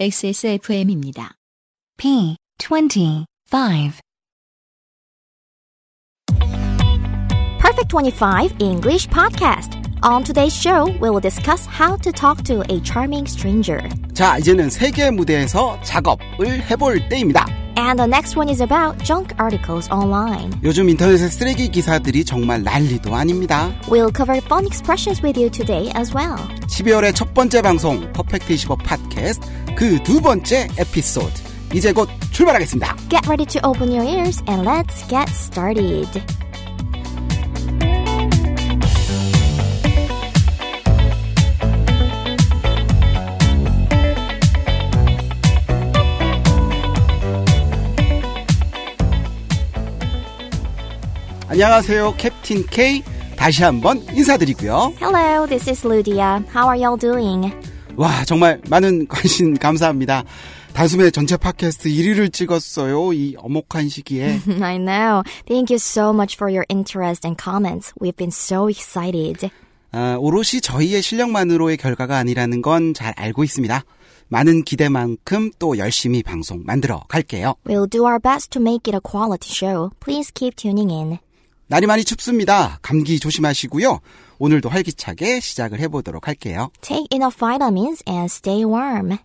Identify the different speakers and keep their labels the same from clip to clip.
Speaker 1: XSFM입니다.
Speaker 2: P 25
Speaker 3: Perfect 25 English Podcast. On today's show, we will discuss how to talk to a charming stranger.
Speaker 4: 자, 이제는 세계 무대에서 작업을 해볼 때입니다.
Speaker 3: And the next one is about junk articles online.
Speaker 4: 요즘 인터넷의 쓰레기 기사들이 정말 난리도 아닙니다.
Speaker 3: We'll cover fun expressions with you today as well.
Speaker 4: 12월의 첫 번째 방송 퍼펙트 25 팟캐스트 그 두 번째 에피소드 이제 곧 출발하겠습니다.
Speaker 3: Get ready to open your ears and let's get started.
Speaker 4: 안녕하세요, 캡틴 K. 다시 한번 인사드리고요.
Speaker 3: Hello, this is Ludia. How are y'all doing?
Speaker 4: 와, 정말 많은 관심 감사합니다. 단숨에 전체 팟캐스트 1위를 찍었어요. 이 어목한 시기에.
Speaker 3: I know. Thank you so much for your interest and comments. We've been so excited.
Speaker 4: 아, 오롯이 저희의 실력만으로의 결과가 아니라는 건 잘 알고 있습니다. 많은 기대만큼 또 열심히 방송 만들어 갈게요.
Speaker 3: We'll do our best to make it a quality show. Please keep tuning in.
Speaker 4: 날이 많이 춥습니다. 감기 조심하시고요. 오늘도 활기차게 시작을 해보도록 할게요.
Speaker 3: Take enough vitamins and stay warm.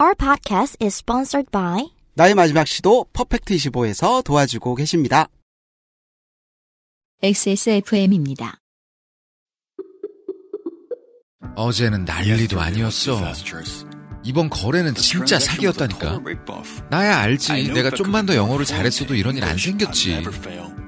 Speaker 3: Our podcast is sponsored by
Speaker 4: 나의 마지막 시도 퍼펙트 25에서 도와주고 계십니다.
Speaker 1: XSFM입니다.
Speaker 5: 어제는 난리도 아니었어. 이번 거래는 진짜 사기였다니까. 나야 알지. 내가 좀만 더 영어를 잘했어도 이런 일 안 생겼지.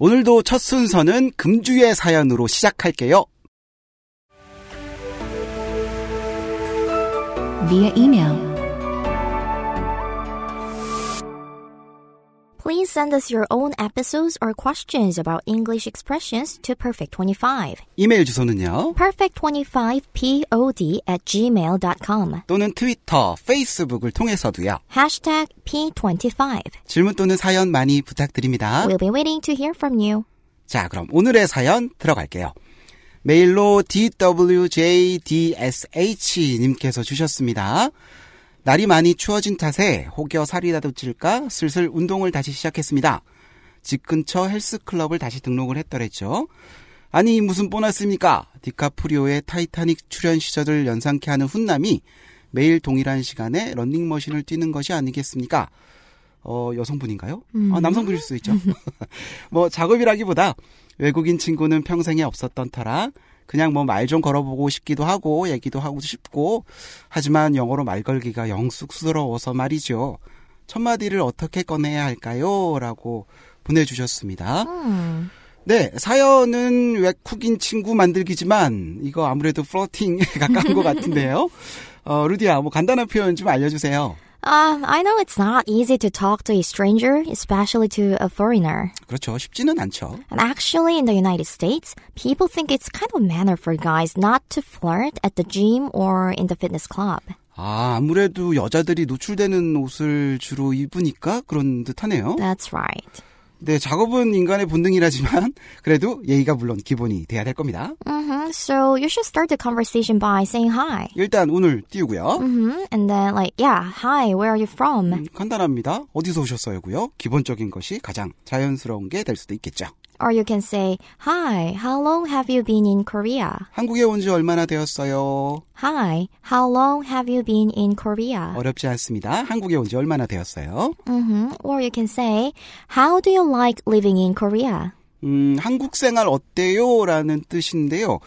Speaker 4: 오늘도 첫 순서는 금주의 사연으로 시작할게요.
Speaker 2: via email
Speaker 3: Please send us your own episodes or questions about English expressions to perfect25.
Speaker 4: 이메일 주소는요.
Speaker 3: perfect25pod at gmail.com.
Speaker 4: 또는 트위터, 페이스북을 통해서도요.
Speaker 3: Hashtag P25.
Speaker 4: 질문 또는 사연 많이 부탁드립니다.
Speaker 3: We'll be waiting to hear from you.
Speaker 4: 자, 그럼 오늘의 사연 들어갈게요. 메일로 DWJDSH님께서 주셨습니다. 날이 많이 추워진 탓에 혹여 살이 다도질까 슬슬 운동을 다시 시작했습니다. 집 근처 헬스클럽을 다시 등록을 했더랬죠. 아니 무슨 보너스입니까? 디카프리오의 타이타닉 출연 시절을 연상케 하는 훈남이 매일 동일한 시간에 런닝머신을 뛰는 것이 아니겠습니까? 어, 여성분인가요? 아, 남성분일 수도 있죠. 뭐, 작업이라기보다 외국인 친구는 평생에 없었던 터라 그냥 뭐 말 좀 걸어보고 싶기도 하고 얘기도 하고 싶고 하지만 영어로 말 걸기가 영 쑥스러워서 말이죠. 첫 마디를 어떻게 꺼내야 할까요? 라고 보내주셨습니다.
Speaker 3: Hmm.
Speaker 4: 네, 사연은 외국인 친구 만들기지만 이거 아무래도 플러팅에 가까운 것 같은데요. 어, 루디야, 뭐 간단한 표현 좀 알려주세요.
Speaker 3: Um, I know it's not easy to talk to a stranger, especially to a foreigner.
Speaker 4: 그렇죠. 쉽지는 않죠.
Speaker 3: And actually, in the United States, people think it's kind of manner for guys not to flirt at the gym or in the fitness club.
Speaker 4: 아, 아무래도 여자들이 노출되는 옷을 주로 입으니까 그런 듯 하네요.
Speaker 3: That's right.
Speaker 4: 네, 작업은 인간의 본능이라지만 그래도 예의가 물론 기본이 돼야 될 겁니다.
Speaker 3: Mm-hmm. So you should start the conversation by saying hi.
Speaker 4: 일단 오늘 띄우고요.
Speaker 3: Mm-hmm. And then like, yeah, hi, where are you from?
Speaker 4: 음, 간단합니다. 어디서 오셨어요고요? 기본적인 것이 가장 자연스러운 게 될 수도 있겠죠.
Speaker 3: Or you can say, hi, how long have you been in Korea?
Speaker 4: 한국에 온 지 얼마나 되었어요?
Speaker 3: Hi, how long have you been in Korea?
Speaker 4: 어렵지 않습니다. 한국에 온 지 얼마나 되었어요?
Speaker 3: Mm-hmm. Or you can say, how do you like living in Korea?
Speaker 4: 음, 한국 생활 어때요? 라는 뜻인데요.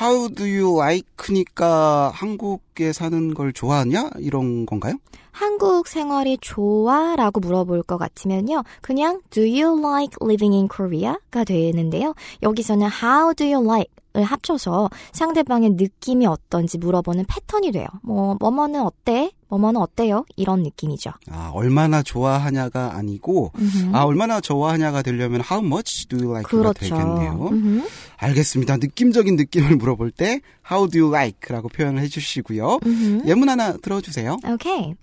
Speaker 4: How do you like니까 한국에 사는 걸 좋아하냐? 이런 건가요?
Speaker 3: 한국 생활이 좋아? 라고 물어볼 것 같으면요. 그냥 do you like living in Korea? 가 되는데요. 여기서는 how do you like 합쳐서 상대방의 느낌이 어떤지 물어보는 패턴이 돼요. 뭐, 뭐뭐는 어때? 뭐뭐는 어때요? 이런 느낌이죠.
Speaker 4: 아, 얼마나 좋아하냐가 아니고,
Speaker 3: 음흠.
Speaker 4: 아, 얼마나 좋아하냐가 되려면 how much do you like가
Speaker 3: 그렇죠.
Speaker 4: 되겠네요.
Speaker 3: 음흠.
Speaker 4: 알겠습니다. 느낌적인 느낌을 물어볼 때 how do you like라고 표현을 해주시고요.
Speaker 3: 음흠.
Speaker 4: 예문 하나 들어주세요.
Speaker 3: Okay.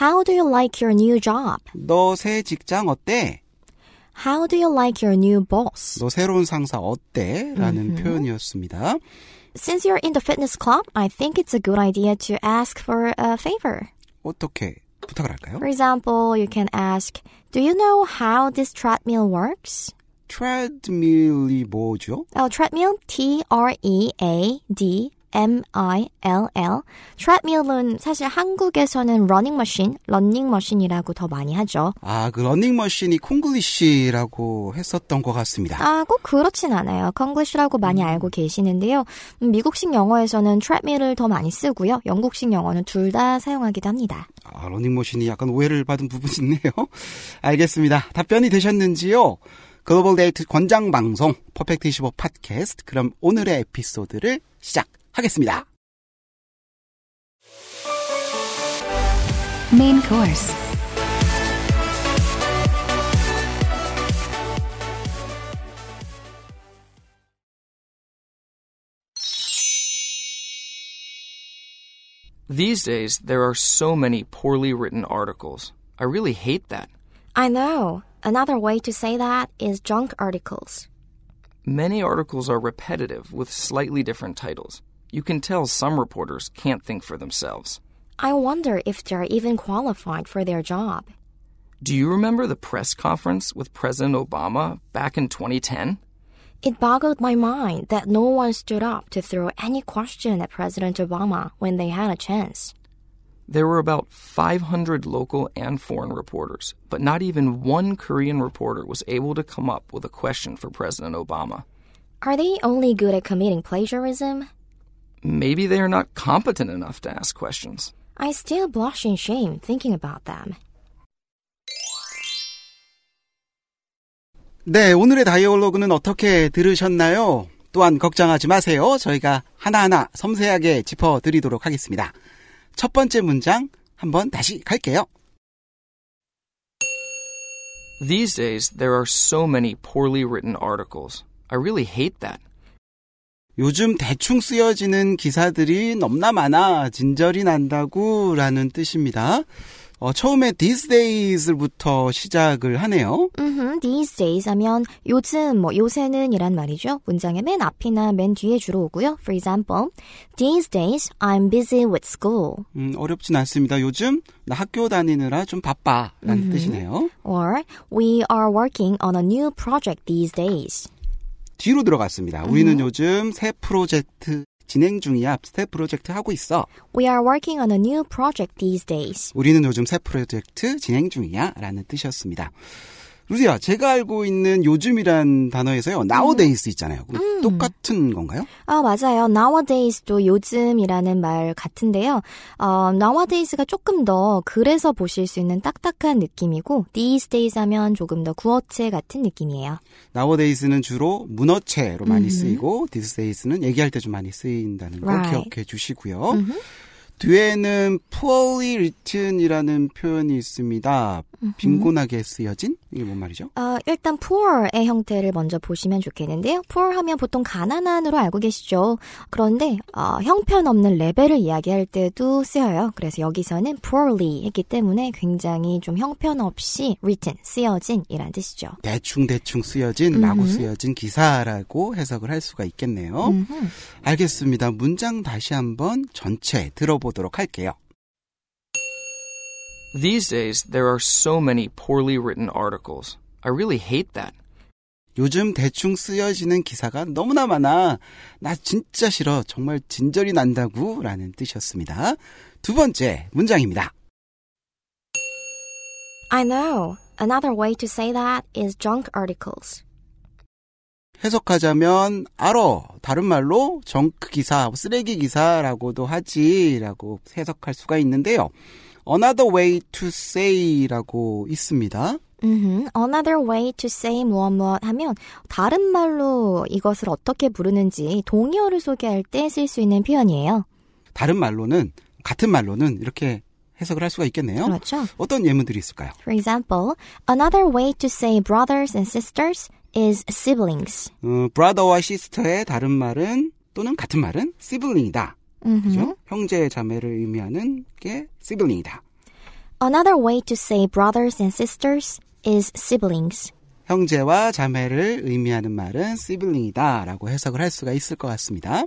Speaker 3: How do you like your new job?
Speaker 4: 너 새 직장 어때?
Speaker 3: How do you like your new boss?
Speaker 4: 너 새로운 상사 어때? 라는 표현이었습니다.
Speaker 3: Since you're in the fitness club, I think it's a good idea to ask for a favor.
Speaker 4: 어떻게 부탁을 할까요?
Speaker 3: For example, you can ask, Do you know how this treadmill works?
Speaker 4: treadmill이 뭐죠?
Speaker 3: Oh, treadmill, T R E A D M I L L. treadmill은 사실 한국에서는 running machine, 러닝 머신이라고 더 많이 하죠.
Speaker 4: 아, 그 러닝머신이 콩글리시라고 했었던 것 같습니다.
Speaker 3: 아, 꼭 그렇진 않아요. 콩글리시라고 많이 알고 계시는데요. 음, 미국식 영어에서는 treadmill을 더 많이 쓰고요. 영국식 영어는 둘 다 사용하기도 합니다.
Speaker 4: 아, 러닝머신이 약간 오해를 받은 부분이 있네요. 알겠습니다. 답변이 되셨는지요? 글로벌 데이트 권장 방송 Perfect 25 팟캐스트 그럼 오늘의 에피소드를 시작 하겠습니다.
Speaker 2: Main course.
Speaker 1: These days, there are so many poorly written articles. I really hate that.
Speaker 3: I know. Another way to say that is junk articles.
Speaker 1: Many articles are repetitive with slightly different titles. You can tell some reporters can't think for themselves.
Speaker 3: I wonder if they're even qualified for their job.
Speaker 1: Do you remember the press conference with President Obama back in 2010?
Speaker 3: It boggled my mind that no one stood up to throw any question at President Obama when they had a chance.
Speaker 1: There were about 500 local and foreign reporters, but not even one Korean reporter was able to come up with a question for President Obama.
Speaker 3: Are they only good at committing plagiarism?
Speaker 1: Maybe they are not competent enough to ask questions.
Speaker 3: I still blush in shame thinking about them.
Speaker 4: 네, 오늘의 다이얼로그는 어떻게 들으셨나요? 또한 걱정하지 마세요. 저희가 하나하나 섬세하게 짚어드리도록 하겠습니다. 첫 번째 문장 한번 다시 갈게요.
Speaker 1: These days, there are so many poorly written articles. I really hate that.
Speaker 4: 요즘 대충 쓰여지는 기사들이 넘나 많아 진절이 난다고 라는 뜻입니다. 어, 처음에 these days부터 시작을 하네요.
Speaker 3: 음, these days 하면 요즘 뭐 요새는 이란 말이죠. 문장의 맨 앞이나 맨 뒤에 주로 오고요. For example, these days I'm busy with school.
Speaker 4: 음, 어렵진 않습니다. 요즘 나 학교 다니느라 좀 바빠 라는 뜻이네요.
Speaker 3: Or we are working on a new project these days.
Speaker 4: 뒤로 들어갔습니다. 우리는 요즘 새 프로젝트 진행 중이야. 새 프로젝트 하고 있어.
Speaker 3: We are working on a new project these days.
Speaker 4: 우리는 요즘 새 프로젝트 진행 중이야. 라는 뜻이었습니다. 루디야, 제가 알고 있는 요즘이란 단어에서요, nowadays 있잖아요. 그럼 똑같은 건가요?
Speaker 3: 아, 맞아요. nowadays도 요즘이라는 말 같은데요. 어, nowadays가 조금 더 그래서 보실 수 있는 딱딱한 느낌이고 these days 하면 조금 더 구어체 같은 느낌이에요.
Speaker 4: nowadays는 주로 문어체로 많이 쓰이고, these days는 얘기할 때 좀 많이 쓰인다는 거
Speaker 3: Right.
Speaker 4: 기억해 주시고요. 뒤에는 poorly written이라는 표현이 있습니다. 빈곤하게 쓰여진? 이게 뭔 말이죠?
Speaker 3: 어, 일단 poor의 형태를 먼저 보시면 좋겠는데요. poor 하면 보통 가난한으로 알고 계시죠. 그런데 어, 형편없는 레벨을 이야기할 때도 쓰여요. 그래서 여기서는 poorly 했기 때문에 굉장히 좀 형편없이 written, 쓰여진 이란 뜻이죠.
Speaker 4: 대충대충 쓰여진, 라고 쓰여진 기사라고 해석을 할 수가 있겠네요. 알겠습니다. 문장 다시 한번 전체 들어보 도록 할게요.
Speaker 1: These days, there are so many poorly written articles. I really hate that.
Speaker 4: 요즘 대충 쓰여지는 기사가 너무나 많아. 나 진짜 싫어. 정말 진절이 난다고. 라는 뜻이었습니다. 두 번째 문장입니다.
Speaker 3: I know. Another way to say that is junk articles.
Speaker 4: 해석하자면, 알어. 다른 말로, 정크 기사, 쓰레기 기사라고도 하지. 라고 해석할 수가 있는데요. Another way to say라고 있습니다.
Speaker 3: 음, another way to say 무엇 무엇 하면 다른 말로 이것을 어떻게 부르는지 동의어를 소개할 때 쓸 수 있는 표현이에요.
Speaker 4: 다른 말로는 같은 말로는 이렇게 해석을 할 수가 있겠네요.
Speaker 3: 그렇죠.
Speaker 4: 어떤 예문들이 있을까요?
Speaker 3: For example, another way to say brothers and sisters is siblings.
Speaker 4: 어, brother와 sister의 다른 말은 또는 같은 말은 sibling이다. 그죠? 형제 자매를 의미하는 게 sibling이다.
Speaker 3: Another way to say brothers and sisters is siblings.
Speaker 4: 형제와 자매를 의미하는 말은 sibling이다라고 해석을 할 수가 있을 것 같습니다.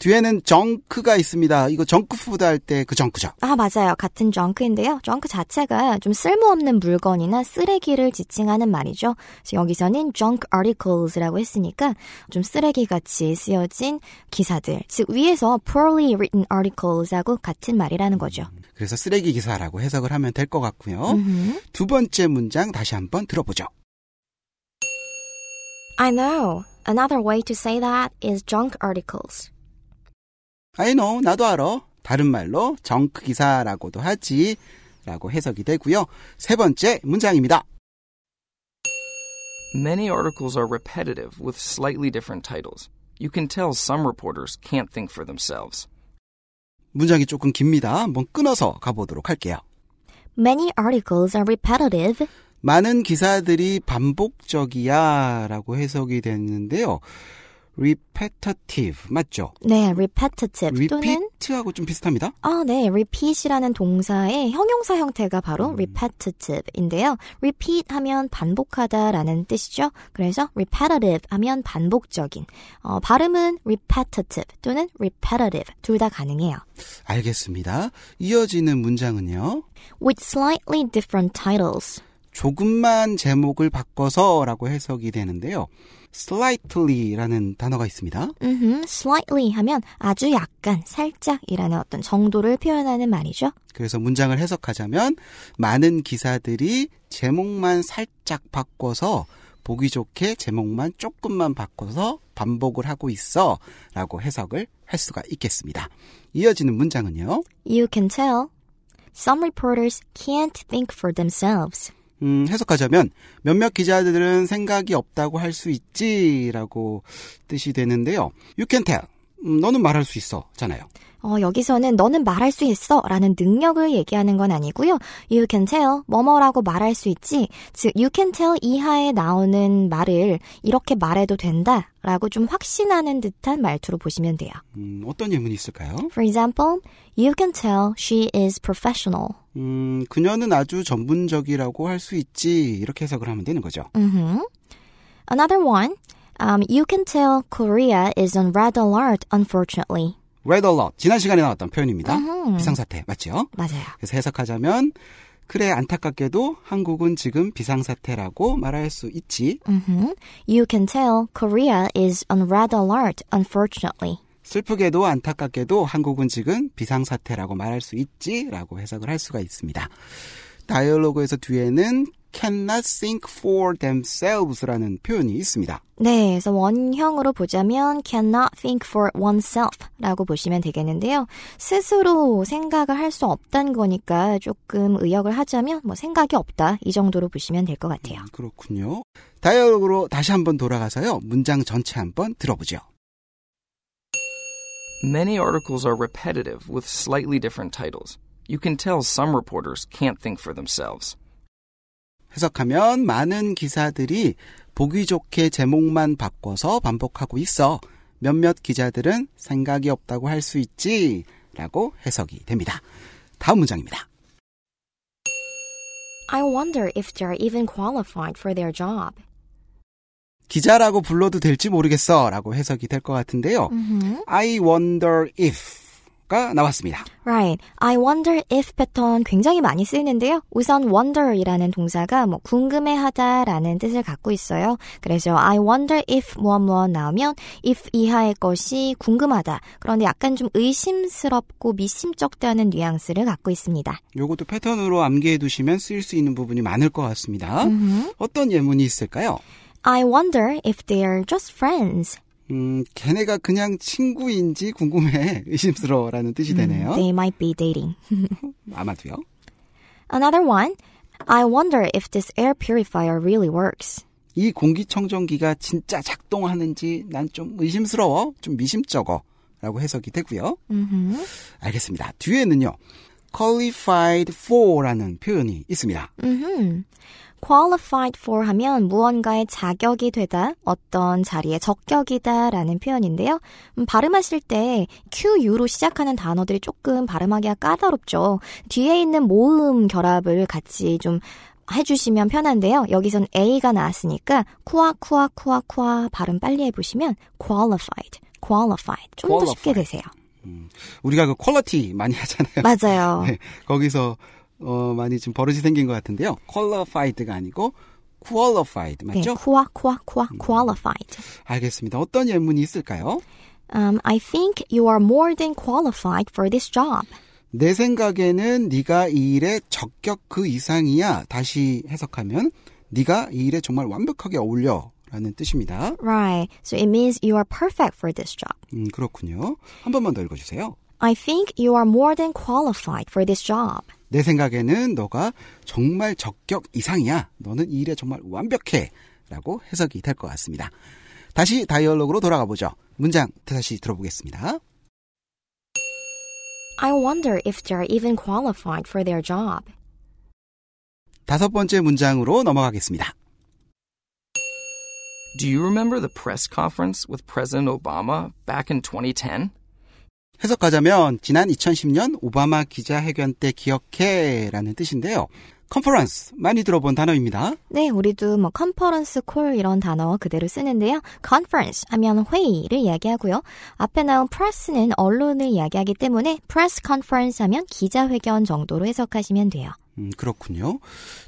Speaker 4: 뒤에는 정크가 있습니다. 이거 정크푸드 할 때 그 정크죠.
Speaker 3: 아, 맞아요. 같은 정크인데요. 정크 자체가 좀 쓸모없는 물건이나 쓰레기를 지칭하는 말이죠. 여기서는 junk articles라고 했으니까 좀 쓰레기 같이 쓰여진 기사들. 즉, 위에서 poorly written articles하고 같은 말이라는 거죠.
Speaker 4: 그래서 쓰레기 기사라고 해석을 하면 될 것 같고요. 두 번째 문장 다시 한번 들어보죠.
Speaker 3: I know. Another way to say that is junk articles.
Speaker 4: I know, 나도 알아. 다른 말로 정크 기사라고도 하지. 라고 해석이 되고요. 세 번째 문장입니다.
Speaker 1: Many articles are repetitive with slightly different titles. You can tell some reporters can't think for themselves.
Speaker 4: 문장이 조금 깁니다. 한번 끊어서 가보도록 할게요.
Speaker 3: Many articles are repetitive.
Speaker 4: 많은 기사들이 반복적이야 라고 해석이 됐는데요. Repetitive 맞죠?
Speaker 3: 네, repetitive
Speaker 4: repeat하고 좀 비슷합니다.
Speaker 3: 아, 네. repeat이라는 동사의 형용사 형태가 바로 repetitive인데요. repeat 하면 반복하다라는 뜻이죠. 그래서 repetitive 하면 반복적인. 어, 발음은 repetitive 또는 repetitive 둘 다 가능해요.
Speaker 4: 알겠습니다. 이어지는 문장은요.
Speaker 3: with slightly different titles.
Speaker 4: 조금만 제목을 바꿔서라고 해석이 되는데요. Slightly라는 단어가 있습니다.
Speaker 3: 음흠, slightly 하면 아주 약간, 살짝이라는 어떤 정도를 표현하는 말이죠.
Speaker 4: 그래서 문장을 해석하자면 많은 기사들이 제목만 살짝 바꿔서 보기 좋게 제목만 조금만 바꿔서 반복을 하고 있어 라고 해석을 할 수가 있겠습니다. 이어지는 문장은요.
Speaker 3: You can tell. Some reporters can't think for themselves.
Speaker 4: 음, 해석하자면 몇몇 기자들은 생각이 없다고 할 수 있지라고 뜻이 되는데요. You can tell. 음, 너는 말할 수 있어. 잖아요.
Speaker 3: 어, 여기서는 너는 말할 수 있어 라는 능력을 얘기하는 건 아니고요. You can tell, 뭐뭐라고 말할 수 있지. 즉, you can tell 이하에 나오는 말을 이렇게 말해도 된다 라고 좀 확신하는 듯한 말투로 보시면 돼요.
Speaker 4: 음, 어떤 예문이 있을까요?
Speaker 3: For example, you can tell she is professional.
Speaker 4: 음, 그녀는 아주 전문적이라고 할 수 있지. 이렇게 해석을 하면 되는 거죠.
Speaker 3: Mhm. Another one, um, you can tell Korea is on red alert, unfortunately.
Speaker 4: Red alert. 지난 시간에 나왔던 표현입니다. 비상사태. 맞죠?
Speaker 3: 맞아요.
Speaker 4: 그래서 해석하자면 그래 안타깝게도 한국은 지금 비상사태라고 말할 수 있지.
Speaker 3: Mhm. You can tell Korea is on red alert, unfortunately.
Speaker 4: 슬프게도 안타깝게도 한국은 지금 비상사태라고 말할 수 있지라고 해석을 할 수가 있습니다. 다이얼로그에서 뒤에는 cannot think for themselves라는 표현이 있습니다.
Speaker 3: 네, 그래서 원형으로 보자면 cannot think for oneself라고 보시면 되겠는데요. 스스로 생각을 할 수 없다는 거니까 조금 의역을 하자면 뭐 생각이 없다 이 정도로 보시면 될 것 같아요.
Speaker 4: 그렇군요. 다이얼로그로 다시 한번 돌아가서요. 문장 전체 한번 들어보죠.
Speaker 1: Many articles are repetitive with slightly different titles. You can tell some reporters can't think for themselves.
Speaker 4: 해석하면 많은 기사들이 보기 좋게 제목만 바꿔서 반복하고 있어. 몇몇 기자들은 생각이 없다고 할 수 있지. 라고 해석이 됩니다. 다음 문장입니다.
Speaker 3: I wonder if they're even qualified for their job.
Speaker 4: 기자라고 불러도 될지 모르겠어. 라고 해석이 될 것 같은데요. I wonder if 가 나왔습니다.
Speaker 3: Right. I wonder if 패턴 굉장히 많이 쓰이는데요. 우선 wonder이라는 동사가 뭐 궁금해하다라는 뜻을 갖고 있어요. 그래서 I wonder if 무엇 무엇 나오면 if 이하의 것이 궁금하다. 그런데 약간 좀 의심스럽고 미심쩍다는 뉘앙스를 갖고 있습니다.
Speaker 4: 요것도 패턴으로 암기해 두시면 쓰일 수 있는 부분이 많을 것 같습니다. 어떤 예문이 있을까요?
Speaker 3: I wonder if they're just friends.
Speaker 4: 음, 걔네가 그냥 친구인지 궁금해. 의심스러워라는 뜻이 되네요.
Speaker 3: They might be dating.
Speaker 4: 아마도요.
Speaker 3: Another one. I wonder if this air purifier really works.
Speaker 4: 이 공기청정기가 진짜 작동하는지 난 좀 의심스러워, 좀 미심쩍어 라고 해석이 되고요.
Speaker 3: 음흠.
Speaker 4: 알겠습니다. 뒤에는요. qualified for라는 표현이 있습니다.
Speaker 3: 음흠. Qualified for 하면 무언가의 자격이 되다, 어떤 자리에 적격이다 라는 표현인데요. 음, 발음하실 때 QU로 시작하는 단어들이 조금 발음하기가 까다롭죠. 뒤에 있는 모음 결합을 같이 좀 해주시면 편한데요. 여기선 A가 나왔으니까 쿠아 쿠아 쿠아 쿠아 발음 빨리 해보시면 qualified, qualified 좀 더 쉽게. 되세요.
Speaker 4: 우리가 그 quality 많이 하잖아요.
Speaker 3: 맞아요.
Speaker 4: 네, 거기서 어, 많이 좀 버릇이 생긴 것 같은데요. qualified가 아니고 qualified
Speaker 3: 네,
Speaker 4: 맞죠?
Speaker 3: 쿠아 쿠아 쿠아 qualified.
Speaker 4: 알겠습니다. 어떤 예문이 있을까요?
Speaker 3: Um, I think you are more than qualified for this job.
Speaker 4: 내 생각에는 네가 이 일에 적격 그 이상이야. 다시 해석하면 네가 이 일에 정말 완벽하게 어울려 라는 뜻입니다.
Speaker 3: Right. So it means you are perfect for this job.
Speaker 4: 음, 그렇군요. 한 번만 더 읽어 주세요.
Speaker 3: I think you are more than qualified for this job.
Speaker 4: 내 생각에는 너가 정말 적격 이상이야. 너는 이 일에 정말 완벽해. 라고 해석이 될 것 같습니다. 다시 다이얼로그로 돌아가 보죠. 문장 다시 들어보겠습니다.
Speaker 3: I wonder if they're even qualified for their job.
Speaker 4: 다섯 번째 문장으로 넘어가겠습니다.
Speaker 1: Do you remember the press conference with President Obama back in 2010?
Speaker 4: 해석하자면 지난 2010년 오바마 기자회견 때 기억해라는 뜻인데요. 컨퍼런스 많이 들어본 단어입니다.
Speaker 3: 네, 우리도 뭐 컨퍼런스 콜 이런 단어 그대로 쓰는데요. conference 하면 회의를 이야기하고요. 앞에 나온 press는 언론을 이야기하기 때문에 press conference 하면 기자회견 정도로 해석하시면 돼요.
Speaker 4: 음, 그렇군요.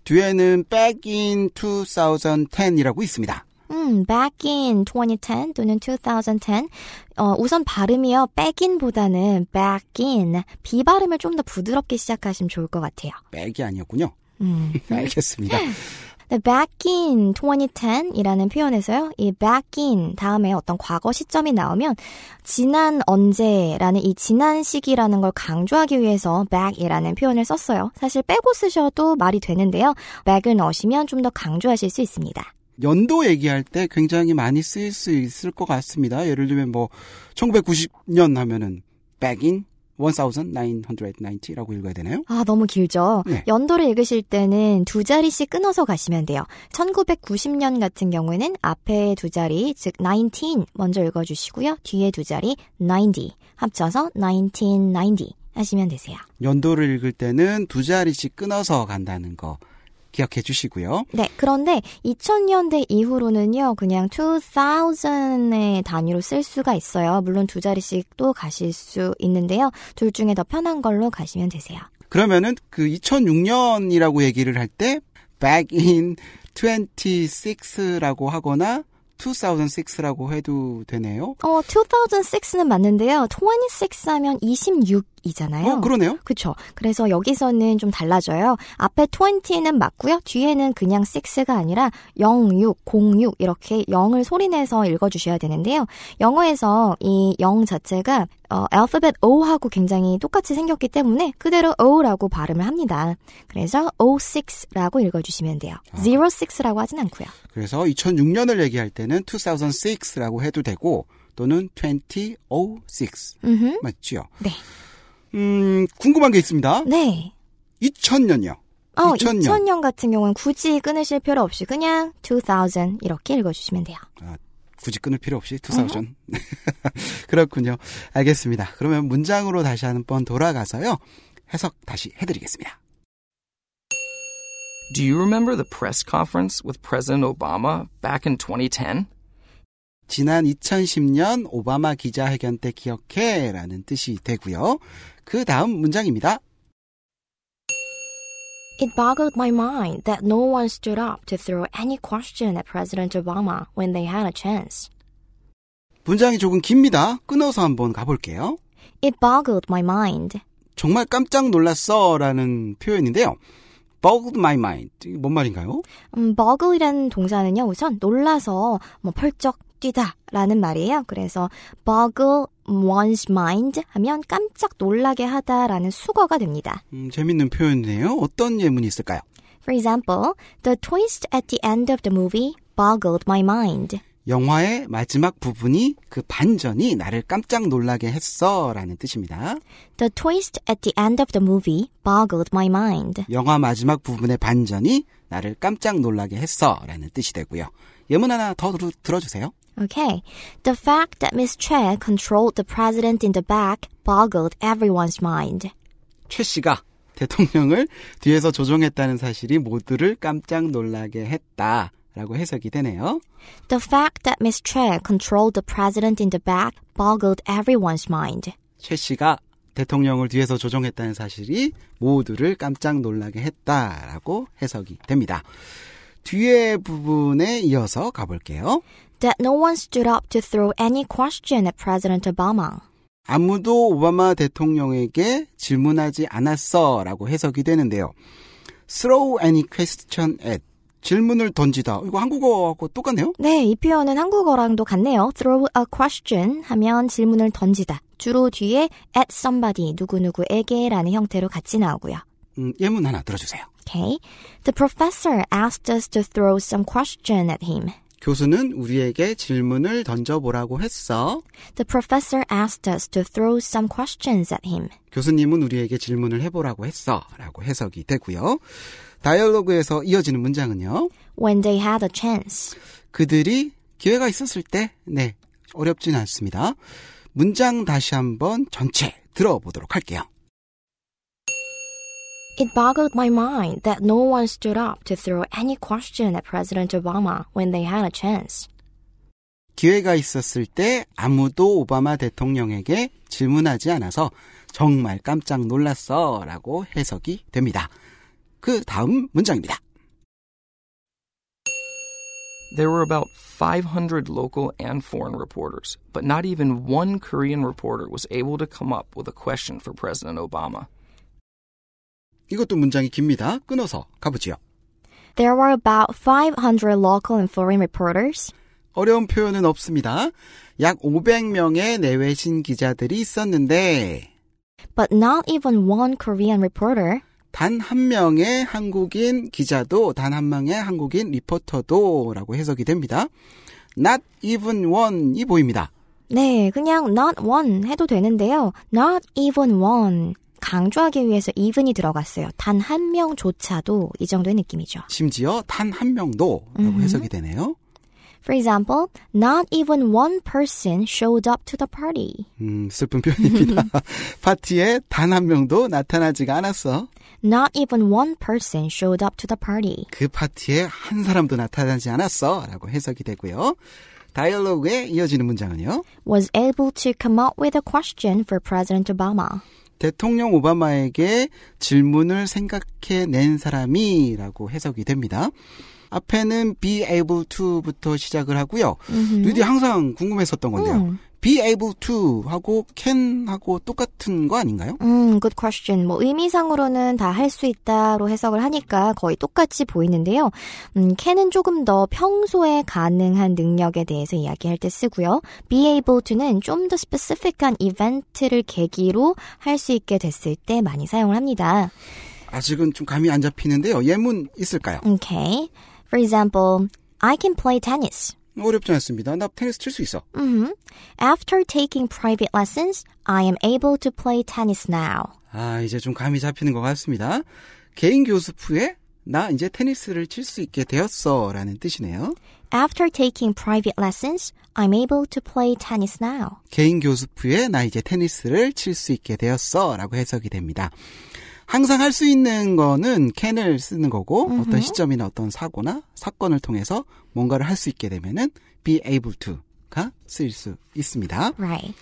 Speaker 4: 뒤에는 back in 2010이라고 있습니다.
Speaker 3: 음, back in 2010 또는 2010. 어, 우선 발음이요. back in보다는 back in. 비 발음을 좀 더 부드럽게 시작하시면 좋을 것 같아요.
Speaker 4: back이 아니었군요.
Speaker 3: 음.
Speaker 4: 알겠습니다.
Speaker 3: 네, back in 2010 이라는 표현에서요. 이 back in 다음에 어떤 과거 시점이 나오면 지난 언제라는 이 지난 시기라는 걸 강조하기 위해서 back이라는 표현을 썼어요. 사실 빼고 쓰셔도 말이 되는데요. back을 넣으시면 좀 더 강조하실 수 있습니다.
Speaker 4: 연도 얘기할 때 굉장히 많이 쓰일 수 있을 것 같습니다. 예를 들면 뭐 1990년 하면은 back in 1990라고 읽어야 되나요?
Speaker 3: 아, 너무 길죠?
Speaker 4: 네.
Speaker 3: 연도를 읽으실 때는 두 자리씩 끊어서 가시면 돼요. 1990년 같은 경우에는 앞에 두 자리, 즉 19 먼저 읽어 주시고요. 뒤에 두 자리 90 합쳐서 1990 하시면 되세요.
Speaker 4: 연도를 읽을 때는 두 자리씩 끊어서 간다는 거 기억해 주시고요.
Speaker 3: 네, 그런데 2000년대 이후로는요, 그냥 2000의 단위로 쓸 수가 있어요. 물론 두 자리씩도 가실 수 있는데요. 둘 중에 더 편한 걸로 가시면 되세요.
Speaker 4: 그러면은 그 2006년이라고 얘기를 할 때 back in 26라고 하거나 2006라고 해도 되네요.
Speaker 3: 어, 2006는 맞는데요. 26 하면 26 이잖아요.
Speaker 4: 어, 그러네요.
Speaker 3: 그쵸. 그래서 여기서는 좀 달라져요. 앞에 20는 맞고요. 뒤에는 그냥 6가 아니라 06, 06 이렇게 0을 소리내서 읽어 주셔야 되는데요. 영어에서 이 0 자체가 어, 알파벳 O하고 굉장히 똑같이 생겼기 때문에 그대로 O라고 발음을 합니다. 그래서 06라고 읽어주시면 돼요. 06라고 하진 않고요.
Speaker 4: 그래서 2006년을 얘기할 때는 2006라고 해도 되고 또는 2006
Speaker 3: 음흠.
Speaker 4: 맞죠?
Speaker 3: 네.
Speaker 4: 음, 궁금한 게 있습니다.
Speaker 3: 네.
Speaker 4: 2000년요.
Speaker 3: 어,
Speaker 4: 2000년.
Speaker 3: 2000년 같은 경우는 굳이 끊으실 필요 없이 그냥 2000 이렇게 읽어주시면 돼요.
Speaker 4: 굳이 끊을 필요 없이 2000. 그렇군요. 알겠습니다. 그러면 문장으로 다시 한 번 돌아가서요. 해석 다시 해드리겠습니다.
Speaker 1: Do you remember the press conference with President Obama back in 2010?
Speaker 4: 지난 2010년 오바마 기자회견 때 기억해 라는 뜻이 되고요. 그 다음 문장입니다.
Speaker 3: It boggled my mind that no one stood up to throw any question at President Obama when they had a chance.
Speaker 4: 문장이 조금 깁니다. 끊어서 한번 가볼게요.
Speaker 3: It boggled my mind.
Speaker 4: 정말 깜짝 놀랐어 라는 표현인데요. boggled my mind. 뭔 말인가요?
Speaker 3: 음, boggle이라는 동사는요, 우선 놀라서 뭐 펄쩍 뛰다 라는 말이에요. 그래서 boggle one's mind 하면 깜짝 놀라게 하다 라는 수거가 됩니다.
Speaker 4: 음, 재밌는 표현이네요. 어떤 예문이 있을까요?
Speaker 3: For example, the twist at the end of the movie boggled my mind.
Speaker 4: 영화의 마지막 부분이 그 반전이 나를 깜짝 놀라게 했어 라는 뜻입니다.
Speaker 3: The twist at the end of the movie boggled my mind.
Speaker 4: 영화 마지막 부분의 반전이 나를 깜짝 놀라게 했어 라는 뜻이 되고요. 예문 하나 더 들, 들어주세요.
Speaker 3: Okay. The fact that Miss Che controlled the president in the back boggled everyone's mind.
Speaker 4: 최 씨가 대통령을 뒤에서 조종했다는 사실이 모두를 깜짝 놀라게 했다 라고 해석이 되네요.
Speaker 3: The fact that Miss Che controlled the president in the back boggled everyone's mind.
Speaker 4: 최 씨가 대통령을 뒤에서 조종했다는 사실이 모두를 깜짝 놀라게 했다라고 해석이 됩니다. 뒤에 부분에 이어서 가볼게요.
Speaker 3: That no one stood up to throw any question at President Obama.
Speaker 4: 아무도 오바마 대통령에게 질문하지 않았어 라고 해석이 되는데요. throw any question at 질문을 던지다. 이거 한국어하고 똑같네요.
Speaker 3: 네, 이 표현은 한국어랑도 같네요. throw a question 하면 질문을 던지다. 주로 뒤에 at somebody, 누구누구에게 라는 형태로 같이 나오고요.
Speaker 4: 음, 예문 하나 들어주세요.
Speaker 3: Okay. The professor asked us to throw some question at him.
Speaker 4: 교수는 우리에게 질문을 던져보라고 했어.
Speaker 3: The professor asked us to throw some questions at him.
Speaker 4: 교수님은 우리에게 질문을 해보라고 했어. 라고 해석이 되고요. 다이얼로그에서 이어지는 문장은요.
Speaker 3: When they had a chance.
Speaker 4: 그들이 기회가 있었을 때, 네, 어렵진 않습니다. 문장 다시 한번 전체 들어보도록 할게요.
Speaker 3: It boggled my mind that no one stood up to throw any question at President Obama when they had a chance.
Speaker 4: 기회가 있었을 때 아무도 오바마 대통령에게 질문하지 않아서 정말 깜짝 놀랐어 라고 해석이 됩니다. 그 다음 문장입니다.
Speaker 1: There were about 500 local and foreign reporters, but not even one Korean reporter was able to come up with a question for President Obama.
Speaker 4: 이것도 문장이 깁니다. 끊어서 가보지요.
Speaker 3: There were about 500 local and foreign reporters,
Speaker 4: 어려운 표현은 없습니다. 약 500명의 내외신 기자들이 있었는데
Speaker 3: but not even one Korean reporter
Speaker 4: 단 한 명의 한국인 기자도 단 한 명의 한국인 리포터도 라고 해석이 됩니다. Not even one이 보입니다.
Speaker 3: 네, 그냥 not one 해도 되는데요. Not even one. 강조하기 위해서 even이 들어갔어요. 단 한 명조차도 이 정도의 느낌이죠.
Speaker 4: 심지어 단 한 명도 라고 해석이 되네요.
Speaker 3: For example, not even one person showed up to the party.
Speaker 4: 음, 슬픈 표현입니다. 파티에 단 한 명도 나타나지가 않았어.
Speaker 3: Not even one person showed up to the party.
Speaker 4: 그 파티에 한 사람도 나타나지 않았어. 라고 해석이 되고요. 다이얼로그에 이어지는 문장은요.
Speaker 3: Was able to come up with a question for President Obama.
Speaker 4: 대통령 오바마에게 질문을 생각해낸 사람이라고 해석이 됩니다. 앞에는 be able to부터 시작을 하고요. 누디 항상 궁금했었던 건데요.
Speaker 3: 음.
Speaker 4: Be able to 하고 can 하고 똑같은 거 아닌가요?
Speaker 3: 음, good question. 뭐 의미상으로는 다 할 수 있다로 해석을 하니까 거의 똑같이 보이는데요. 음, can은 조금 더 평소에 가능한 능력에 대해서 이야기할 때 쓰고요. be able to는 좀 더 스페시픽한 이벤트를 계기로 할 수 있게 됐을 때 많이 사용을 합니다.
Speaker 4: 아직은 좀 감이 안 잡히는데요. 예문 있을까요?
Speaker 3: Okay. For example, I can play tennis.
Speaker 4: 어렵지 않습니다. 나 테니스 칠 수 있어.
Speaker 3: Mhm. After taking private lessons, I am able to play tennis now.
Speaker 4: 아, 이제 좀 감이 잡히는 것 같습니다. 개인 교습 후에 나 이제 테니스를 칠 수 있게 되었어 라는 뜻이네요.
Speaker 3: After taking private lessons, I'm able to play tennis now.
Speaker 4: 개인 교습 후에 나 이제 테니스를 칠 수 있게 되었어 라고 해석이 됩니다. 항상 할 수 있는 거는 can을 쓰는 거고 어떤 시점이나 어떤 사고나 사건을 통해서 뭔가를 할 수 있게 되면은 be able to가 쓰일 수 있습니다.
Speaker 3: Right.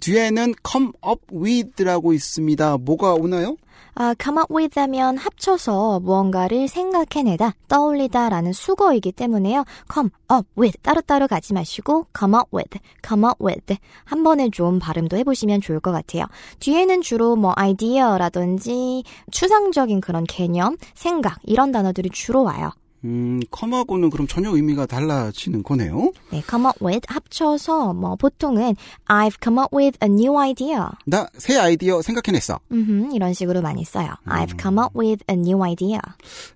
Speaker 4: 뒤에는 come up with라고 있습니다. 뭐가 오나요?
Speaker 3: 아, come up with 하면 합쳐서 무언가를 생각해내다, 떠올리다 라는 수거이기 때문에요. come up with 따로따로 가지 마시고 come up with, come up with 한 번에 좀 발음도 해보시면 좋을 것 같아요. 뒤에는 주로 뭐 아이디어라든지 추상적인 그런 개념, 생각 이런 단어들이 주로 와요.
Speaker 4: 음, 컴하고는 그럼 전혀 의미가 달라지는 거네요.
Speaker 3: 네, come up with 합쳐서 뭐 보통은 I've come up with a new idea.
Speaker 4: 나 새 아이디어 생각해냈어.
Speaker 3: 음흠, 이런 식으로 많이 써요. I've come up with a new idea.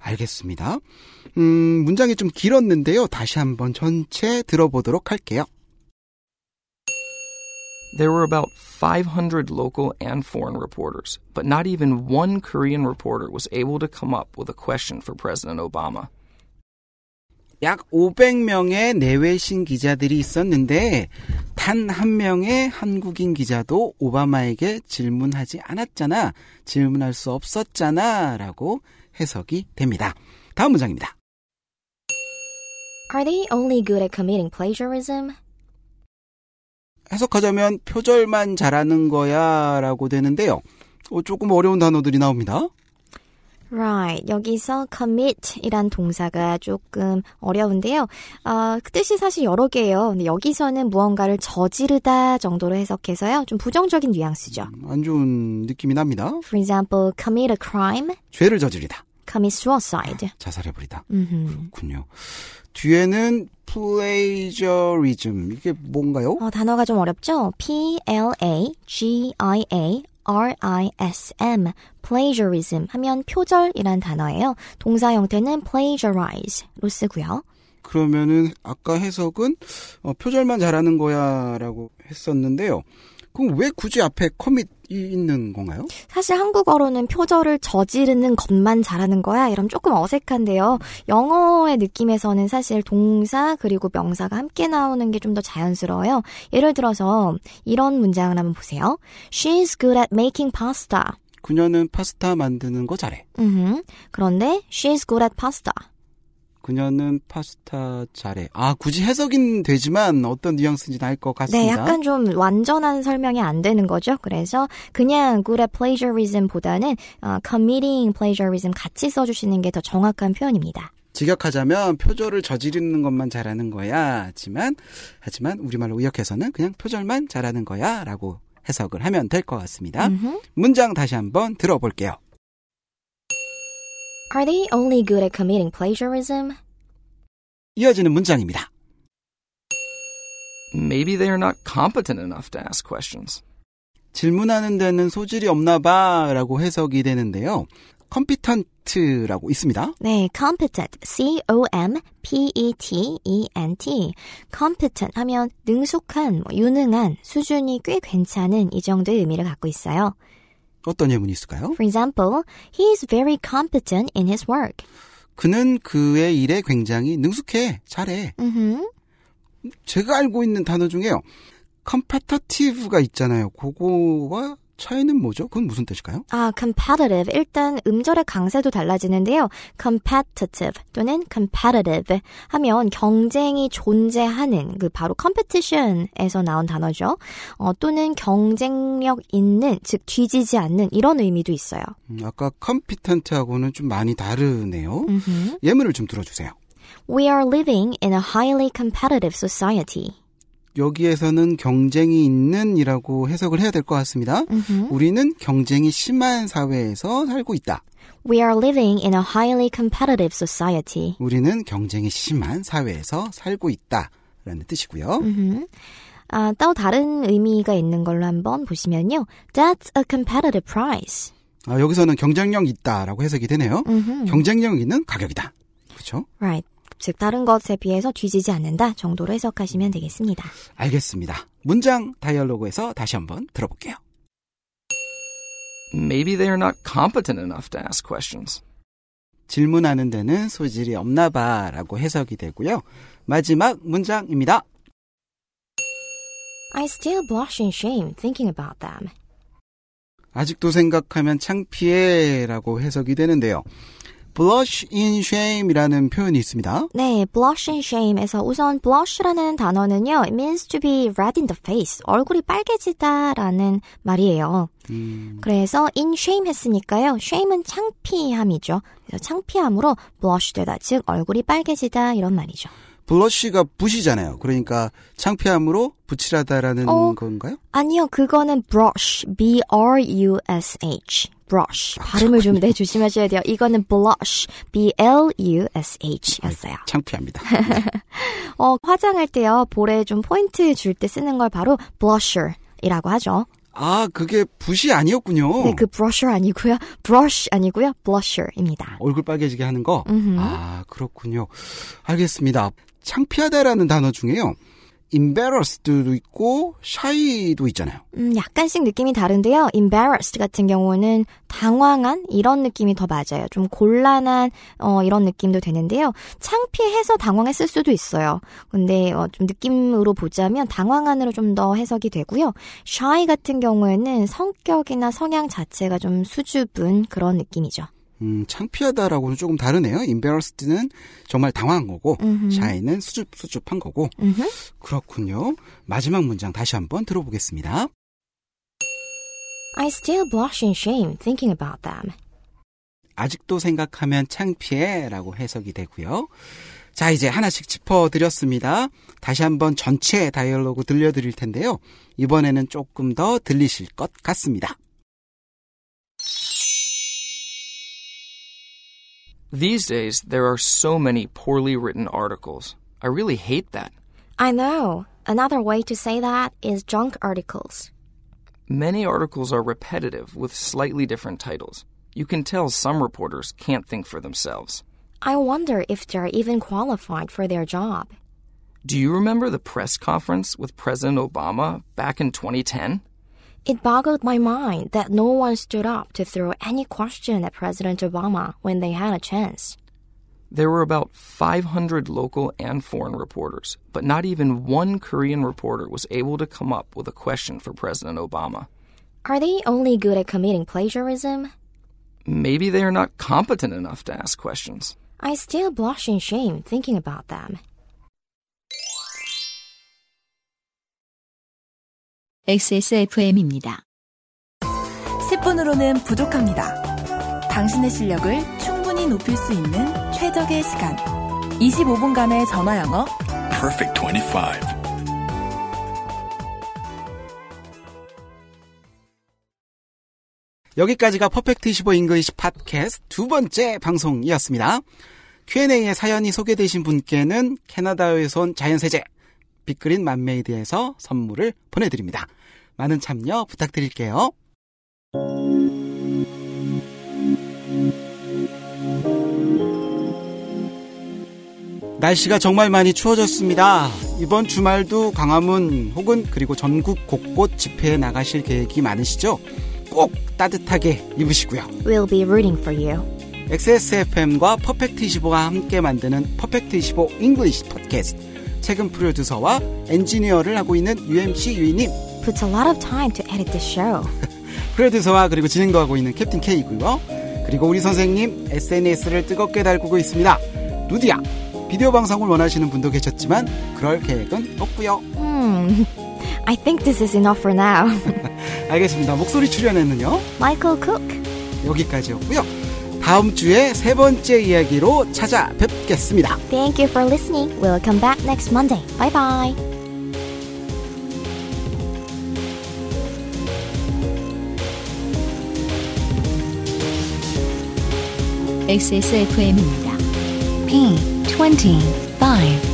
Speaker 4: 알겠습니다. 음, 문장이 좀 길었는데요. 다시 한번 전체 들어보도록 할게요.
Speaker 1: There were about 500 local and foreign reporters, but not even one Korean reporter was able to come up with a question for President Obama.
Speaker 4: 약 500명의 내외신 기자들이 있었는데 단 한 명의 한국인 기자도 오바마에게 질문하지 않았잖아. 질문할 수 없었잖아. 라고 해석이 됩니다. 다음 문장입니다.
Speaker 3: Are they only good at committing plagiarism?
Speaker 4: 해석하자면 표절만 잘하는 거야 라고 되는데요. 어, 조금 어려운 단어들이 나옵니다.
Speaker 3: Right. 여기서 commit 이란 동사가 조금 어려운데요. 어, 그 뜻이 사실 여러 개예요. 근데 여기서는 무언가를 저지르다 정도로 해석해서요. 좀 부정적인 뉘앙스죠.
Speaker 4: 안 좋은 느낌이 납니다.
Speaker 3: For example, commit a crime,
Speaker 4: 죄를 저지르다.
Speaker 3: commit suicide.
Speaker 4: 자살해버리다.
Speaker 3: 음흠.
Speaker 4: 그렇군요. 뒤에는 plagiarism. 이게 뭔가요?
Speaker 3: 어, 단어가 좀 어렵죠? P-L-A-G-I-A-R-I-S-M. plagiarism 하면 표절이란 단어예요. 동사 형태는 plagiarize로 쓰고요.
Speaker 4: 그러면은 아까 해석은 어, 표절만 잘하는 거야라고 했었는데요. 그럼 왜 굳이 앞에 커밋이 있는 건가요?
Speaker 3: 사실 한국어로는 표절을 저지르는 것만 잘하는 거야. 이러면 조금 어색한데요. 영어의 느낌에서는 사실 동사 그리고 명사가 함께 나오는 게 좀 더 자연스러워요. 예를 들어서 이런 문장을 한번 보세요. She's good at making pasta.
Speaker 4: 그녀는 파스타 만드는 거 잘해.
Speaker 3: 음흠. 그런데 she's good at pasta.
Speaker 4: 그녀는 파스타 잘해. 아, 굳이 해석은 되지만 어떤 뉘앙스인지는 알것 같습니다.
Speaker 3: 네, 약간 좀 완전한 설명이 안 되는 거죠. 그래서 그냥 good at plagiarism보다는 어, committing plagiarism 같이 써주시는 게 더 정확한 표현입니다.
Speaker 4: 직역하자면 표절을 저지르는 것만 잘하는 거야. 하지만 하지만 우리말로 의역해서는 그냥 표절만 잘하는 거야라고 해석을 하면 될 것 같습니다.
Speaker 3: 음흠.
Speaker 4: 문장 다시 한번 들어볼게요.
Speaker 3: Are they only good at committing plagiarism?
Speaker 1: 이어지는 문장입니다. Maybe they are not competent enough to ask questions.
Speaker 4: 질문하는 데는 소질이 없나 봐라고 해석이 되는데요. competent라고 있습니다.
Speaker 3: 네, competent, C-O-M-P-E-T-E-N-T. competent 하면 능숙한, 뭐, 유능한, 수준이 꽤 괜찮은 이 정도의 의미를 갖고 있어요.
Speaker 4: 어떤 예문이 있을까요?
Speaker 3: For example, he is very competent in his work.
Speaker 4: 그는 그의 일에 굉장히 능숙해, 잘해.
Speaker 3: 음흠.
Speaker 4: 제가 알고 있는 단어 중에요. competitive가 있잖아요. 그거와 차이는 뭐죠? 그건 무슨 뜻일까요?
Speaker 3: 아, competitive. 일단 음절의 강세도 달라지는데요. competitive 또는 competitive 하면 경쟁이 존재하는 그 바로 competition에서 나온 단어죠. 어, 또는 경쟁력 있는, 즉 뒤지지 않는 이런 의미도 있어요.
Speaker 4: 음, 아까 competent하고는 좀 많이 다르네요.
Speaker 3: 음흠.
Speaker 4: 예문을 좀 들어주세요.
Speaker 3: We are living in a highly competitive society.
Speaker 4: 여기에서는 경쟁이 있는이라고 해석을 해야 될 것 같습니다.
Speaker 3: 음흠.
Speaker 4: 우리는 경쟁이 심한 사회에서 살고 있다.
Speaker 3: We are living in a highly competitive society.
Speaker 4: 우리는 경쟁이 심한 사회에서 살고 있다. 라는 뜻이고요.
Speaker 3: 음흠. 아, 또 다른 의미가 있는 걸로 한번 보시면요. That's a competitive price.
Speaker 4: 아, 여기서는 경쟁력 있다라고 해석이 되네요.
Speaker 3: 음흠.
Speaker 4: 경쟁력 있는 가격이다. 그렇죠?
Speaker 3: Right. 즉 다른 것에 비해서 뒤지지 않는다 정도로 해석하시면 되겠습니다.
Speaker 4: 알겠습니다. 문장 다이얼로그에서 다시 한번 들어볼게요.
Speaker 1: Maybe they are not competent enough to ask questions.
Speaker 4: 질문하는 데는 소질이 없나 봐라고 해석이 되고요. 마지막 문장입니다.
Speaker 3: I still blush in shame thinking about them.
Speaker 4: 아직도 생각하면 창피해라고 해석이 되는데요. Blush in shame이라는 표현이 있습니다.
Speaker 3: 네, blush in shame에서 우선 blush라는 단어는요, it means to be red in the face, 얼굴이 빨개지다라는 말이에요.
Speaker 4: 음,
Speaker 3: 그래서 in shame 했으니까요, shame은 창피함이죠. 그래서 창피함으로 blush 되다, 즉 얼굴이 빨개지다 이런 말이죠.
Speaker 4: blush가 붓이잖아요. 그러니까 창피함으로 붓칠하다라는
Speaker 3: 어.
Speaker 4: 건가요?
Speaker 3: 아니요, 그거는 brush, b-r-u-s-h. Brush. 발음을 좀내 조심하셔야 돼요. 이거는 blush, B-L-U-S-H 였어요.
Speaker 4: 창피합니다.
Speaker 3: 어, 화장할 때요, 볼에 좀 포인트 줄 때 쓰는 걸 바로 blusher이라고 하죠.
Speaker 4: 아, 그게 붓이 아니었군요.
Speaker 3: 네, 그 brusher 아니고요, brush 아니고요, blusher입니다.
Speaker 4: 얼굴 빨개지게 하는 거?
Speaker 3: 음흠.
Speaker 4: 아, 그렇군요. 알겠습니다. 창피하다라는 단어 중에요. Embarrassed도 있고 shy도 있잖아요.
Speaker 3: 음, 약간씩 느낌이 다른데요. embarrassed 같은 경우는 당황한 이런 느낌이 더 맞아요. 좀 곤란한 어, 이런 느낌도 되는데요. 창피해서 당황했을 수도 있어요. 근데 어, 좀 느낌으로 보자면 당황한으로 좀 더 해석이 되고요. shy 같은 경우에는 성격이나 성향 자체가 좀 수줍은 그런 느낌이죠.
Speaker 4: 음, 창피하다라고는 조금 다르네요. embarrassed는 정말 당황한 거고,
Speaker 3: 음흠.
Speaker 4: shy는 수줍, 수줍한 거고.
Speaker 3: 음흠.
Speaker 4: 그렇군요. 마지막 문장 다시 한번 들어보겠습니다.
Speaker 3: I still blush in shame thinking about them.
Speaker 4: 아직도 생각하면 창피해 라고 해석이 되고요. 자, 이제 하나씩 짚어드렸습니다. 다시 한번 전체 다이얼로그 들려드릴 텐데요. 이번에는 조금 더 들리실 것 같습니다.
Speaker 1: These days, there are so many poorly written articles. I really hate that.
Speaker 3: I know. Another way to say that is junk articles.
Speaker 1: Many articles are repetitive with slightly different titles. You can tell some reporters can't think for themselves.
Speaker 3: I wonder if they're even qualified for their job.
Speaker 1: Do you remember the press conference with President Obama back in 2010?
Speaker 3: It boggled my mind that no one stood up to throw any question at President Obama when they had a chance.
Speaker 1: There were about 500 local and foreign reporters, but not even one Korean reporter was able to come up with a question for President Obama.
Speaker 3: Are they only good at committing plagiarism?
Speaker 1: Maybe they are not competent enough to ask questions.
Speaker 3: I still blush in shame thinking about them.
Speaker 2: XSFM입니다.
Speaker 6: 10분으로는 부족합니다. 당신의 실력을 충분히 높일 수 있는 최적의 시간. 25분간의 전화 영어.
Speaker 7: Perfect 25.
Speaker 4: 여기까지가 Perfect 25 English 팟캐스트 두 번째 방송이었습니다. Q&A에 사연이 소개되신 분께는 캐나다에서 온 자연세제 빅그린 맘메이드에서 선물을 보내드립니다. 많은 참여 부탁드릴게요. 날씨가 정말 많이 추워졌습니다. 이번 주말도 광화문 혹은 그리고 전국 곳곳 집회에 나가실 계획이 많으시죠? 꼭 따뜻하게 입으시고요.
Speaker 3: We'll be rooting for you.
Speaker 4: XSFM과 Perfect 25가 함께 만드는 Perfect 25 English 팟캐스트 책임 프로듀서와 엔지니어를 하고 있는 UMC 유이님
Speaker 3: Puts a lot of time to edit this show.
Speaker 4: 프로듀서와 그리고 진행도 하고 있는 캡틴 K이고요. 그리고 우리 선생님 SNS를 뜨겁게 달구고 있습니다. 루디야 비디오 방송을 원하시는 분도 계셨지만 그럴 계획은 없고요.
Speaker 3: Hmm. I think this is enough for now.
Speaker 4: 알겠습니다. 목소리 출연에는요.
Speaker 3: Michael Cook.
Speaker 4: 여기까지였고요. 다음 주에 세 번째 이야기로 찾아뵙겠습니다.
Speaker 3: Thank you for listening. We'll come back next Monday. Bye bye.
Speaker 2: XSFM입니다. P25